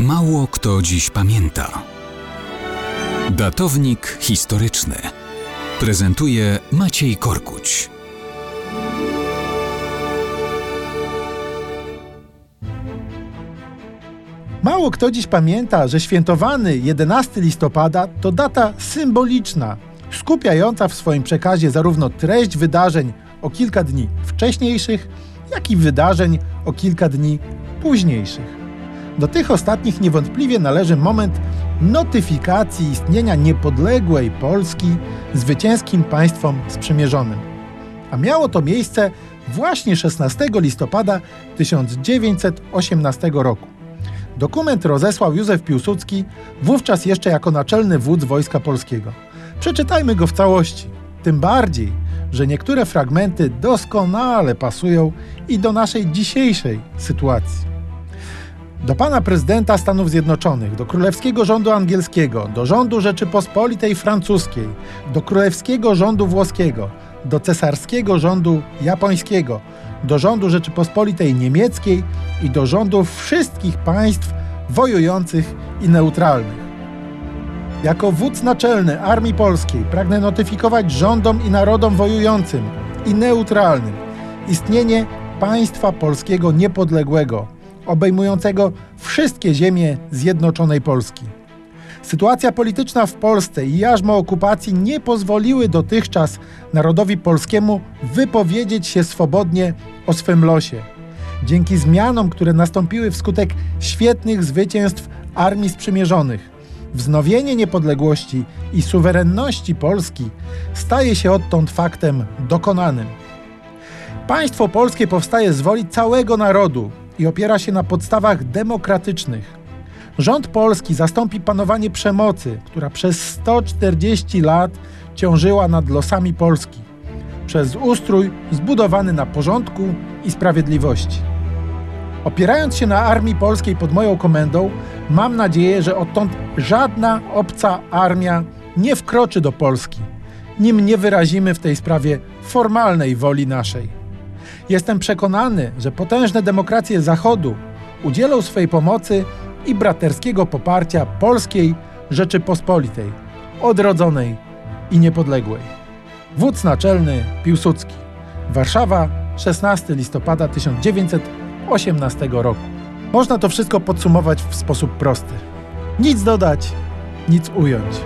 Mało kto dziś pamięta. Datownik historyczny prezentuje Maciej Korkuć. Mało kto dziś pamięta, że świętowany 11 listopada to data symboliczna, skupiająca w swoim przekazie zarówno treść wydarzeń o kilka dni wcześniejszych, jak i wydarzeń o kilka dni późniejszych. Do tych ostatnich niewątpliwie należy moment notyfikacji istnienia niepodległej Polski zwycięskim państwom sprzymierzonym. A miało to miejsce właśnie 16 listopada 1918 roku. Dokument rozesłał Józef Piłsudski, wówczas jeszcze jako naczelny wódz Wojska Polskiego. Przeczytajmy go w całości, tym bardziej, że niektóre fragmenty doskonale pasują i do naszej dzisiejszej sytuacji do pana prezydenta Stanów Zjednoczonych, do królewskiego rządu angielskiego, do rządu Rzeczypospolitej Francuskiej, do królewskiego rządu włoskiego, do cesarskiego rządu japońskiego, do rządu Rzeczypospolitej Niemieckiej i do rządów wszystkich państw wojujących i neutralnych. Jako wódz naczelny Armii Polskiej pragnę notyfikować rządom i narodom wojującym i neutralnym istnienie państwa polskiego niepodległego obejmującego wszystkie ziemie zjednoczonej Polski. Sytuacja polityczna w Polsce i jarzmo okupacji nie pozwoliły dotychczas narodowi polskiemu wypowiedzieć się swobodnie o swym losie. Dzięki zmianom, które nastąpiły wskutek świetnych zwycięstw Armii Sprzymierzonych, wznowienie niepodległości i suwerenności Polski staje się odtąd faktem dokonanym. Państwo polskie powstaje z woli całego narodu, i opiera się na podstawach demokratycznych. Rząd polski zastąpi panowanie przemocy, która przez 140 lat ciążyła nad losami Polski, przez ustrój zbudowany na porządku i sprawiedliwości. Opierając się na armii polskiej pod moją komendą, mam nadzieję, że odtąd żadna obca armia nie wkroczy do Polski, nim nie wyrazimy w tej sprawie formalnej woli naszej. Jestem przekonany, że potężne demokracje Zachodu udzielą swej pomocy i braterskiego poparcia polskiej Rzeczypospolitej, odrodzonej i niepodległej. Wódz naczelny Piłsudski. Warszawa, 16 listopada 1918 roku. Można to wszystko podsumować w sposób prosty. Nic dodać, nic ująć.